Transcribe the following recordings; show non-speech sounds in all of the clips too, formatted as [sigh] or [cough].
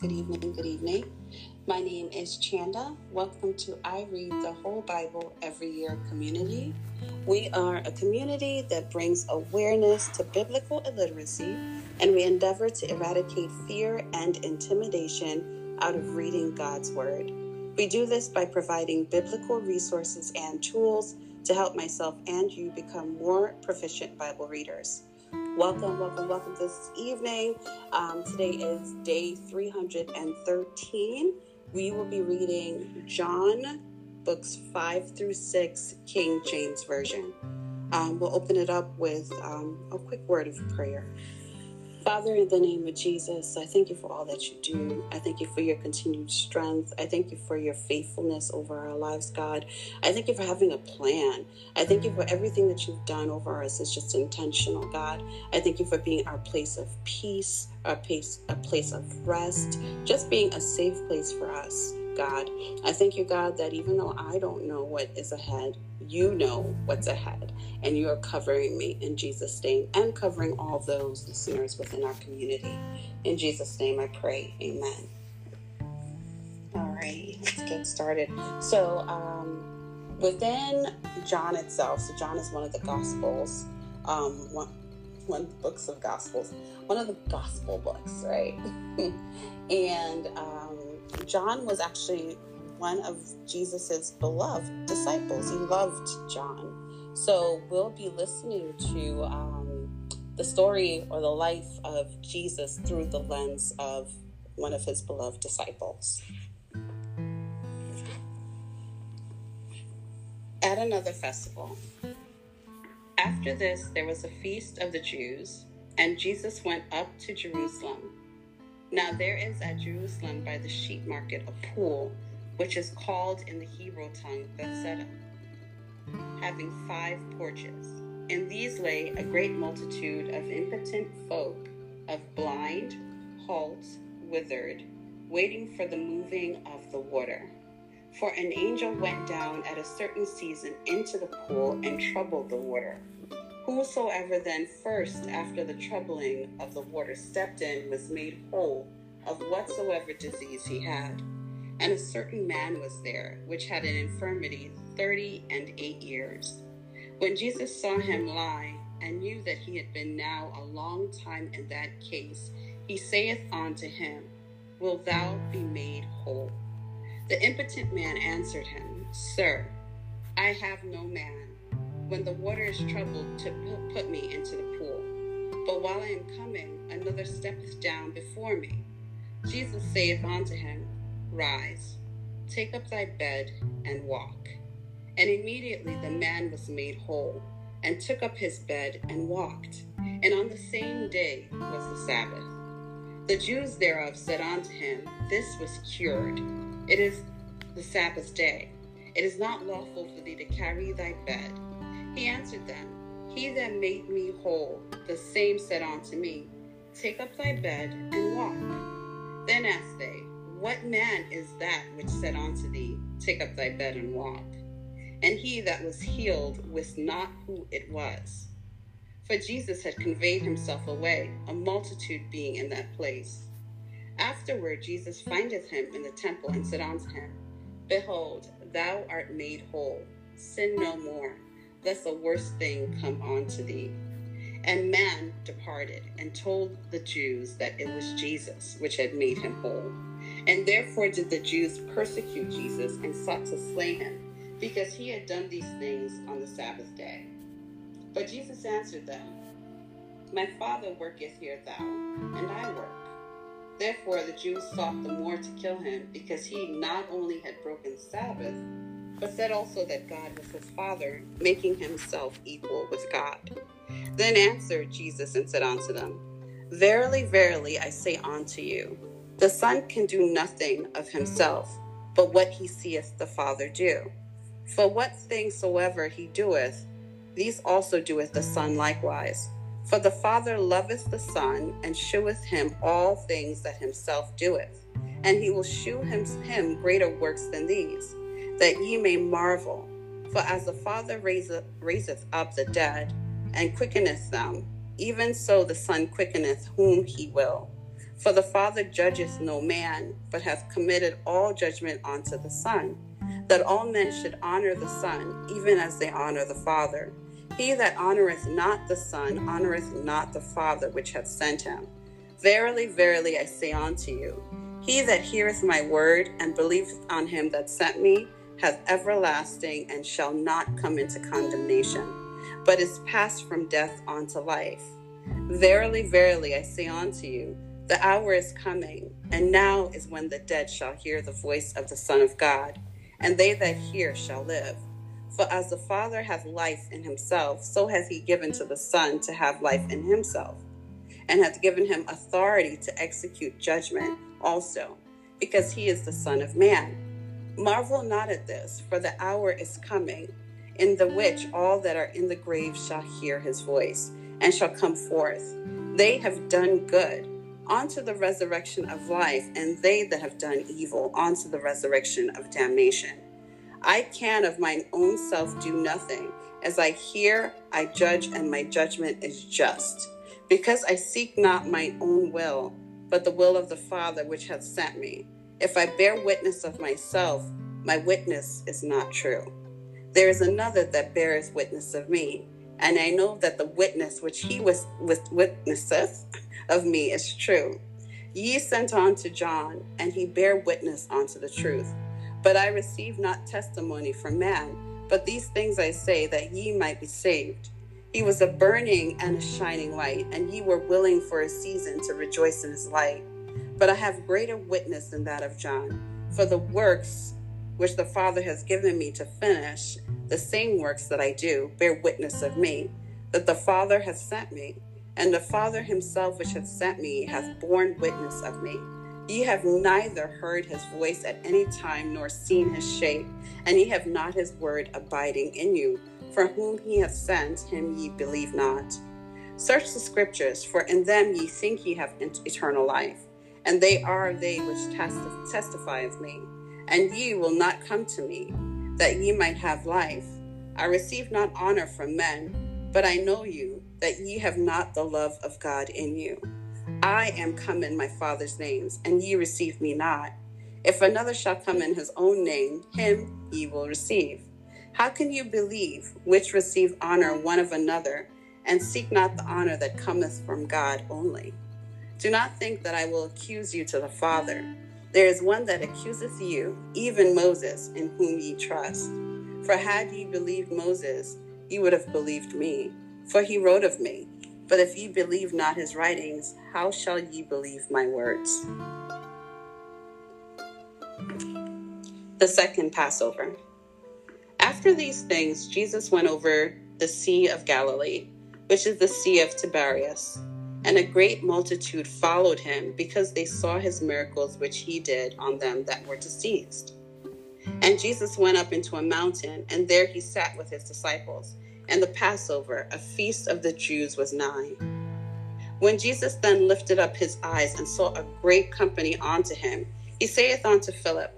Good evening, good evening. My name is Chanda. Welcome to I Read the Whole Bible Every Year community. We are a community that brings awareness to biblical illiteracy and we endeavor to eradicate fear and intimidation out of reading God's Word. We do this by providing biblical resources and tools to help myself and you become more proficient Bible readers. Welcome, welcome, welcome this evening. Um, today is day 313. We will be reading John books 5 through 6, King James Version. Um, we'll open it up with um, a quick word of prayer. Father, in the name of Jesus, I thank you for all that you do. I thank you for your continued strength. I thank you for your faithfulness over our lives, God. I thank you for having a plan. I thank you for everything that you've done over us It's just intentional, God. I thank you for being our place of peace, our place, a place of rest, just being a safe place for us. God. I thank you, God, that even though I don't know what is ahead, you know what's ahead, and you are covering me in Jesus' name and covering all those listeners within our community. In Jesus' name I pray. Amen. All right, let's get started. So, um, within John itself, so John is one of the Gospels, um, one, one of the books of Gospels, one of the Gospel books, right? [laughs] and um, John was actually one of Jesus's beloved disciples. He loved John. So we'll be listening to um, the story or the life of Jesus through the lens of one of his beloved disciples. At another festival. After this, there was a feast of the Jews, and Jesus went up to Jerusalem. Now there is at Jerusalem by the sheep market a pool, which is called in the Hebrew tongue Bethesda, having five porches. In these lay a great multitude of impotent folk, of blind, halt, withered, waiting for the moving of the water. For an angel went down at a certain season into the pool and troubled the water. Whosoever then first, after the troubling of the water, stepped in was made whole of whatsoever disease he had. And a certain man was there, which had an infirmity thirty and eight years. When Jesus saw him lie, and knew that he had been now a long time in that case, he saith unto him, Wilt thou be made whole? The impotent man answered him, Sir, I have no man when the water is troubled to put me into the pool. But while I am coming, another steppeth down before me. Jesus saith unto him, Rise, take up thy bed, and walk. And immediately the man was made whole, and took up his bed, and walked. And on the same day was the Sabbath. The Jews thereof said unto him, This was cured. It is the Sabbath day. It is not lawful for thee to carry thy bed. He answered them, He that made me whole, the same said unto me, Take up thy bed and walk. Then asked they, What man is that which said unto thee, Take up thy bed and walk? And he that was healed wist not who it was. For Jesus had conveyed himself away, a multitude being in that place. Afterward, Jesus findeth him in the temple and said unto him, Behold, thou art made whole. Sin no more lest a worse thing come on to thee. And man departed and told the Jews that it was Jesus which had made him whole. And therefore did the Jews persecute Jesus and sought to slay him, because he had done these things on the Sabbath day. But Jesus answered them, My Father worketh here thou, and I work. Therefore the Jews sought the more to kill him, because he not only had broken Sabbath, but said also that God was his Father, making himself equal with God. Then answered Jesus and said unto them, Verily, verily, I say unto you, the Son can do nothing of himself, but what he seeth the Father do. For what things soever he doeth, these also doeth the Son likewise. For the Father loveth the Son, and sheweth him all things that himself doeth. And he will shew him, him greater works than these that ye may marvel. For as the Father raiseth, raiseth up the dead and quickeneth them, even so the Son quickeneth whom he will. For the Father judgeth no man, but hath committed all judgment unto the Son, that all men should honor the Son, even as they honor the Father. He that honoreth not the Son honoreth not the Father which hath sent him. Verily, verily, I say unto you, he that heareth my word and believeth on him that sent me hath everlasting and shall not come into condemnation, but is passed from death unto life. Verily, verily, I say unto you, the hour is coming, and now is when the dead shall hear the voice of the Son of God, and they that hear shall live. For as the Father hath life in himself, so hath he given to the Son to have life in himself, and hath given him authority to execute judgment also, because he is the Son of Man. Marvel not at this, for the hour is coming, in the which all that are in the grave shall hear his voice, and shall come forth. They have done good onto the resurrection of life, and they that have done evil unto the resurrection of damnation. I can of mine own self do nothing. As I hear, I judge, and my judgment is just. Because I seek not my own will, but the will of the Father which hath sent me. If I bear witness of myself, my witness is not true. There is another that beareth witness of me, and I know that the witness which he was with witnesseth of me is true. Ye sent on to John, and he bare witness unto the truth. But I receive not testimony from man, but these things I say that ye might be saved. He was a burning and a shining light, and ye were willing for a season to rejoice in his light. But I have greater witness than that of John, for the works which the Father has given me to finish, the same works that I do, bear witness of me, that the Father has sent me. And the Father himself, which hath sent me, hath borne witness of me. Ye have neither heard his voice at any time nor seen his shape, and ye have not his word abiding in you. For whom he hath sent, him ye believe not. Search the scriptures, for in them ye think ye have eternal life, and they are they which testify of me. And ye will not come to me, that ye might have life. I receive not honor from men, but I know you that ye have not the love of God in you. I am come in my Father's names, and ye receive me not. If another shall come in his own name, him ye will receive. How can you believe which receive honor one of another, and seek not the honor that cometh from God only? Do not think that I will accuse you to the Father. There is one that accuseth you, even Moses, in whom ye trust. For had ye believed Moses, ye would have believed me for he wrote of me. But if ye believe not his writings, how shall ye believe my words? The second Passover. After these things, Jesus went over the Sea of Galilee, which is the Sea of Tiberias. And a great multitude followed him because they saw his miracles which he did on them that were diseased. And Jesus went up into a mountain, and there he sat with his disciples and the Passover, a feast of the Jews, was nigh. When Jesus then lifted up his eyes and saw a great company unto him, he saith unto Philip,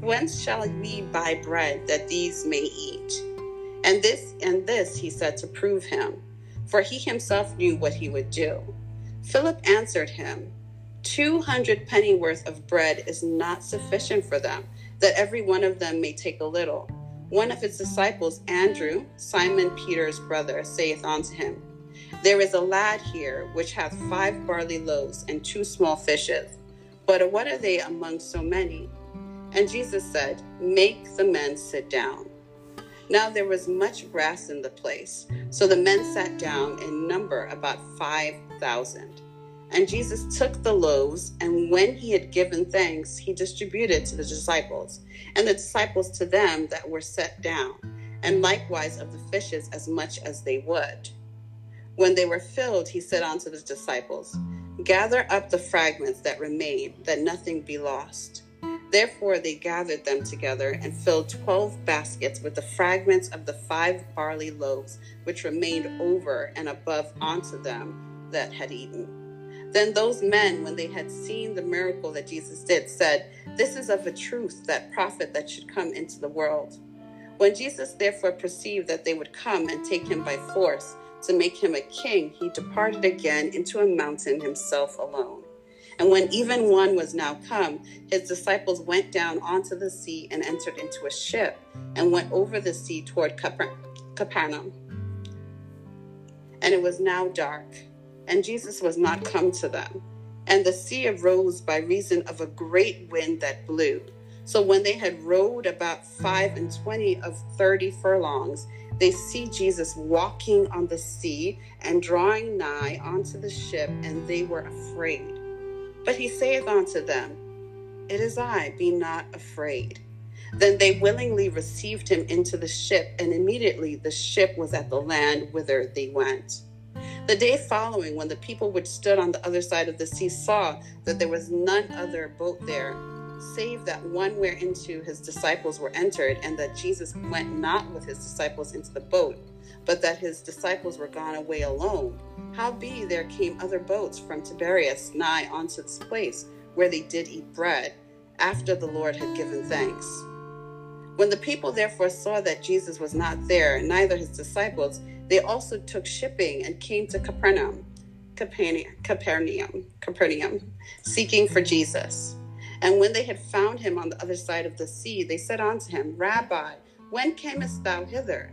Whence shall we buy bread that these may eat? And this and this he said to prove him, for he himself knew what he would do. Philip answered him, Two hundred pennyworth of bread is not sufficient for them, that every one of them may take a little. One of his disciples, Andrew, Simon Peter's brother, saith unto him, There is a lad here which hath five barley loaves and two small fishes. But what are they among so many? And Jesus said, Make the men sit down. Now there was much grass in the place, so the men sat down in number about five thousand. And Jesus took the loaves, and when he had given thanks, he distributed to the disciples, and the disciples to them that were set down, and likewise of the fishes as much as they would. When they were filled, he said unto the disciples, Gather up the fragments that remain, that nothing be lost. Therefore they gathered them together and filled twelve baskets with the fragments of the five barley loaves which remained over and above unto them that had eaten. Then those men, when they had seen the miracle that Jesus did, said, This is of a truth that prophet that should come into the world. When Jesus therefore perceived that they would come and take him by force to make him a king, he departed again into a mountain himself alone. And when even one was now come, his disciples went down onto the sea and entered into a ship and went over the sea toward Capernaum. And it was now dark, and Jesus was not come to them. And the sea arose by reason of a great wind that blew. So when they had rowed about five and twenty of thirty furlongs, they see Jesus walking on the sea and drawing nigh unto the ship, and they were afraid. But he saith unto them, It is I, be not afraid. Then they willingly received him into the ship, and immediately the ship was at the land whither they went. The day following, when the people which stood on the other side of the sea saw that there was none other boat there, save that one whereinto his disciples were entered, and that Jesus went not with his disciples into the boat, but that his disciples were gone away alone. Howbeit there came other boats from Tiberias nigh unto this place, where they did eat bread, after the Lord had given thanks. When the people therefore saw that Jesus was not there, neither his disciples, they also took shipping and came to Capernaum, Capernaum, Capernaum, seeking for Jesus. And when they had found him on the other side of the sea, they said unto him, Rabbi, when camest thou hither?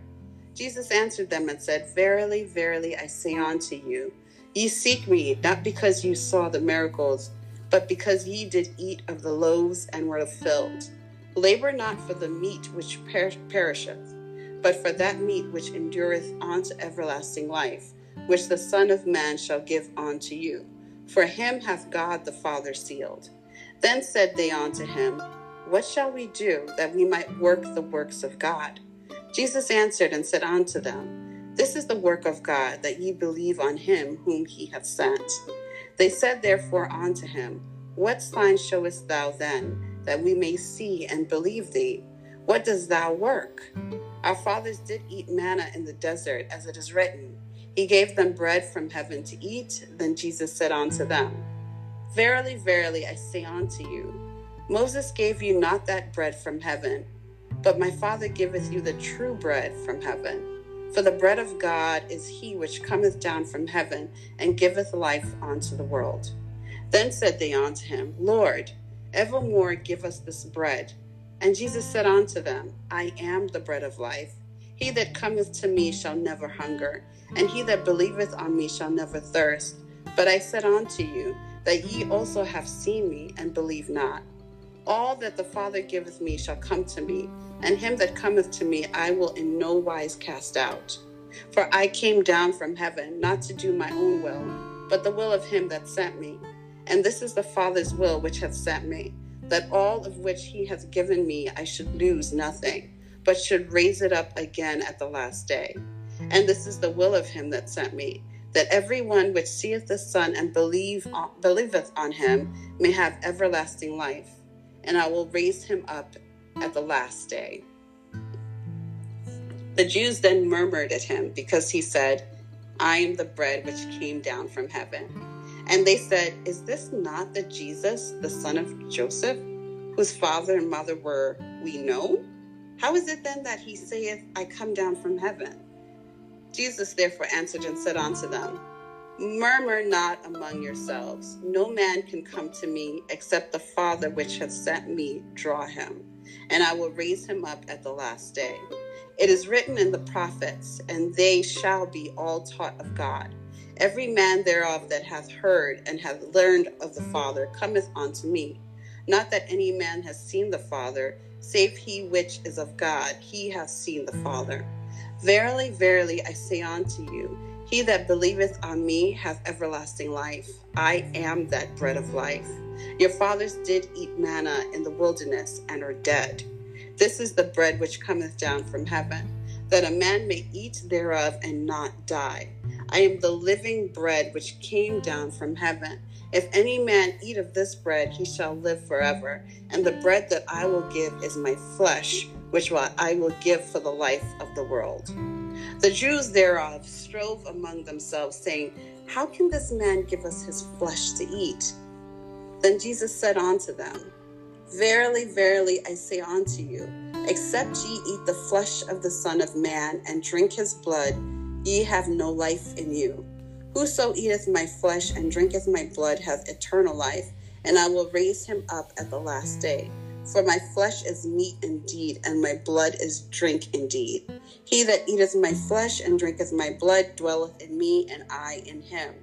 Jesus answered them and said, Verily, verily, I say unto you, ye seek me not because you saw the miracles, but because ye did eat of the loaves and were filled. Labor not for the meat which per- perisheth, but for that meat which endureth unto everlasting life, which the Son of Man shall give unto you. For him hath God the Father sealed. Then said they unto him, What shall we do that we might work the works of God? Jesus answered and said unto them, This is the work of God, that ye believe on him whom he hath sent. They said therefore unto him, What sign showest thou then, that we may see and believe thee? What dost thou work? Our fathers did eat manna in the desert, as it is written, He gave them bread from heaven to eat. Then Jesus said unto them, Verily, verily, I say unto you, Moses gave you not that bread from heaven, but my Father giveth you the true bread from heaven. For the bread of God is he which cometh down from heaven and giveth life unto the world. Then said they unto him, Lord, evermore give us this bread. And Jesus said unto them, I am the bread of life. He that cometh to me shall never hunger, and he that believeth on me shall never thirst. But I said unto you, that ye also have seen me and believe not. All that the Father giveth me shall come to me, and him that cometh to me I will in no wise cast out. For I came down from heaven not to do my own will, but the will of him that sent me. And this is the Father's will which hath sent me, that all of which he hath given me I should lose nothing, but should raise it up again at the last day. And this is the will of him that sent me that every one which seeth the Son and believe on, believeth on him may have everlasting life, and I will raise him up at the last day. The Jews then murmured at him because he said, I am the bread which came down from heaven. And they said, Is this not the Jesus, the son of Joseph, whose father and mother were we know? How is it then that he saith, I come down from heaven? Jesus therefore answered and said unto them, Murmur not among yourselves. No man can come to me except the Father which hath sent me draw him, and I will raise him up at the last day. It is written in the prophets, and they shall be all taught of God. Every man thereof that hath heard and hath learned of the Father cometh unto me. Not that any man has seen the Father, save he which is of God, he hath seen the Father. Verily, verily, I say unto you, he that believeth on me hath everlasting life. I am that bread of life. Your fathers did eat manna in the wilderness and are dead. This is the bread which cometh down from heaven, that a man may eat thereof and not die. I am the living bread which came down from heaven. If any man eat of this bread, he shall live forever. And the bread that I will give is my flesh which I will give for the life of the world. The Jews thereof strove among themselves, saying, How can this man give us his flesh to eat? Then Jesus said unto them, Verily, verily, I say unto you, except ye eat the flesh of the Son of Man and drink his blood, ye have no life in you. Whoso eateth my flesh and drinketh my blood hath eternal life, and I will raise him up at the last day. For my flesh is meat indeed, and my blood is drink indeed. He that eateth my flesh and drinketh my blood dwelleth in me, and I in him.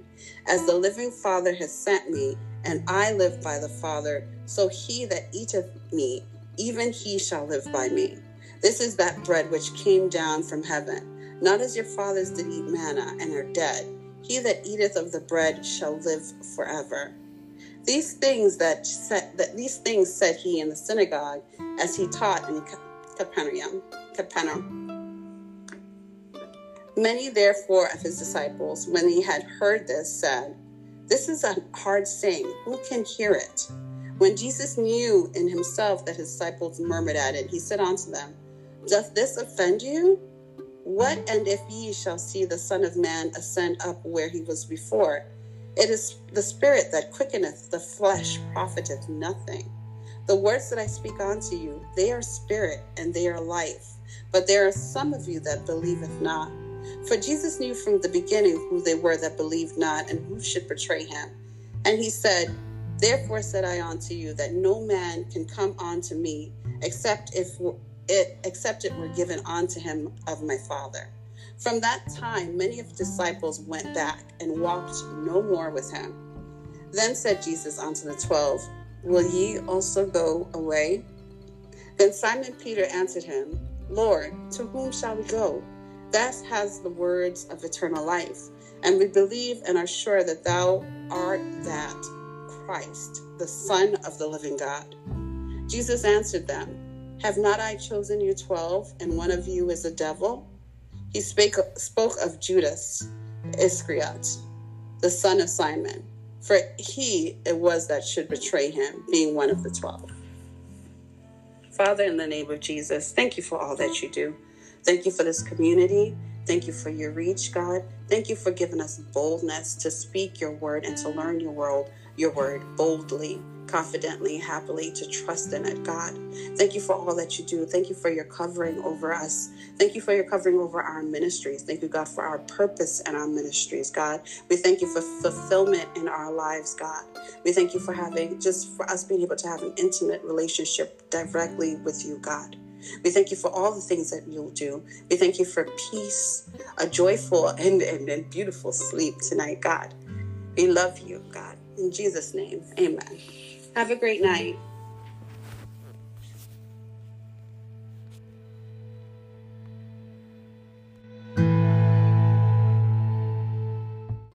As the living Father has sent me, and I live by the Father, so he that eateth me, even he shall live by me. This is that bread which came down from heaven, not as your fathers did eat manna and are dead. He that eateth of the bread shall live forever. These things that said, that these things said he in the synagogue as he taught in Capernaum. Capernaum. Many therefore of his disciples, when he had heard this, said, This is a hard saying. Who can hear it? When Jesus knew in himself that his disciples murmured at it, he said unto them, Doth this offend you? What and if ye shall see the Son of Man ascend up where he was before? It is the Spirit that quickeneth, the flesh profiteth nothing. The words that I speak unto you, they are spirit and they are life. But there are some of you that believeth not. For Jesus knew from the beginning who they were that believed not and who should betray him. And he said, Therefore said I unto you that no man can come unto me except if it except it were given unto him of my Father. From that time, many of the disciples went back and walked no more with him. Then said Jesus unto the twelve, Will ye also go away? Then Simon Peter answered him, Lord, to whom shall we go? Thou hast the words of eternal life, and we believe and are sure that thou art that Christ, the Son of the living God. Jesus answered them, Have not I chosen you twelve, and one of you is a devil? He spake, spoke of Judas Iscariot, the son of Simon, for he it was that should betray him, being one of the twelve. Father, in the name of Jesus, thank you for all that you do. Thank you for this community. Thank you for your reach, God. Thank you for giving us boldness to speak your word and to learn your world, your word boldly confidently, happily to trust in it, God. Thank you for all that you do. Thank you for your covering over us. Thank you for your covering over our ministries. Thank you, God, for our purpose and our ministries, God. We thank you for fulfillment in our lives, God. We thank you for having, just for us being able to have an intimate relationship directly with you, God. We thank you for all the things that you'll do. We thank you for peace, a joyful and, and, and beautiful sleep tonight, God. We love you, God. In Jesus' name, amen. Have a great night.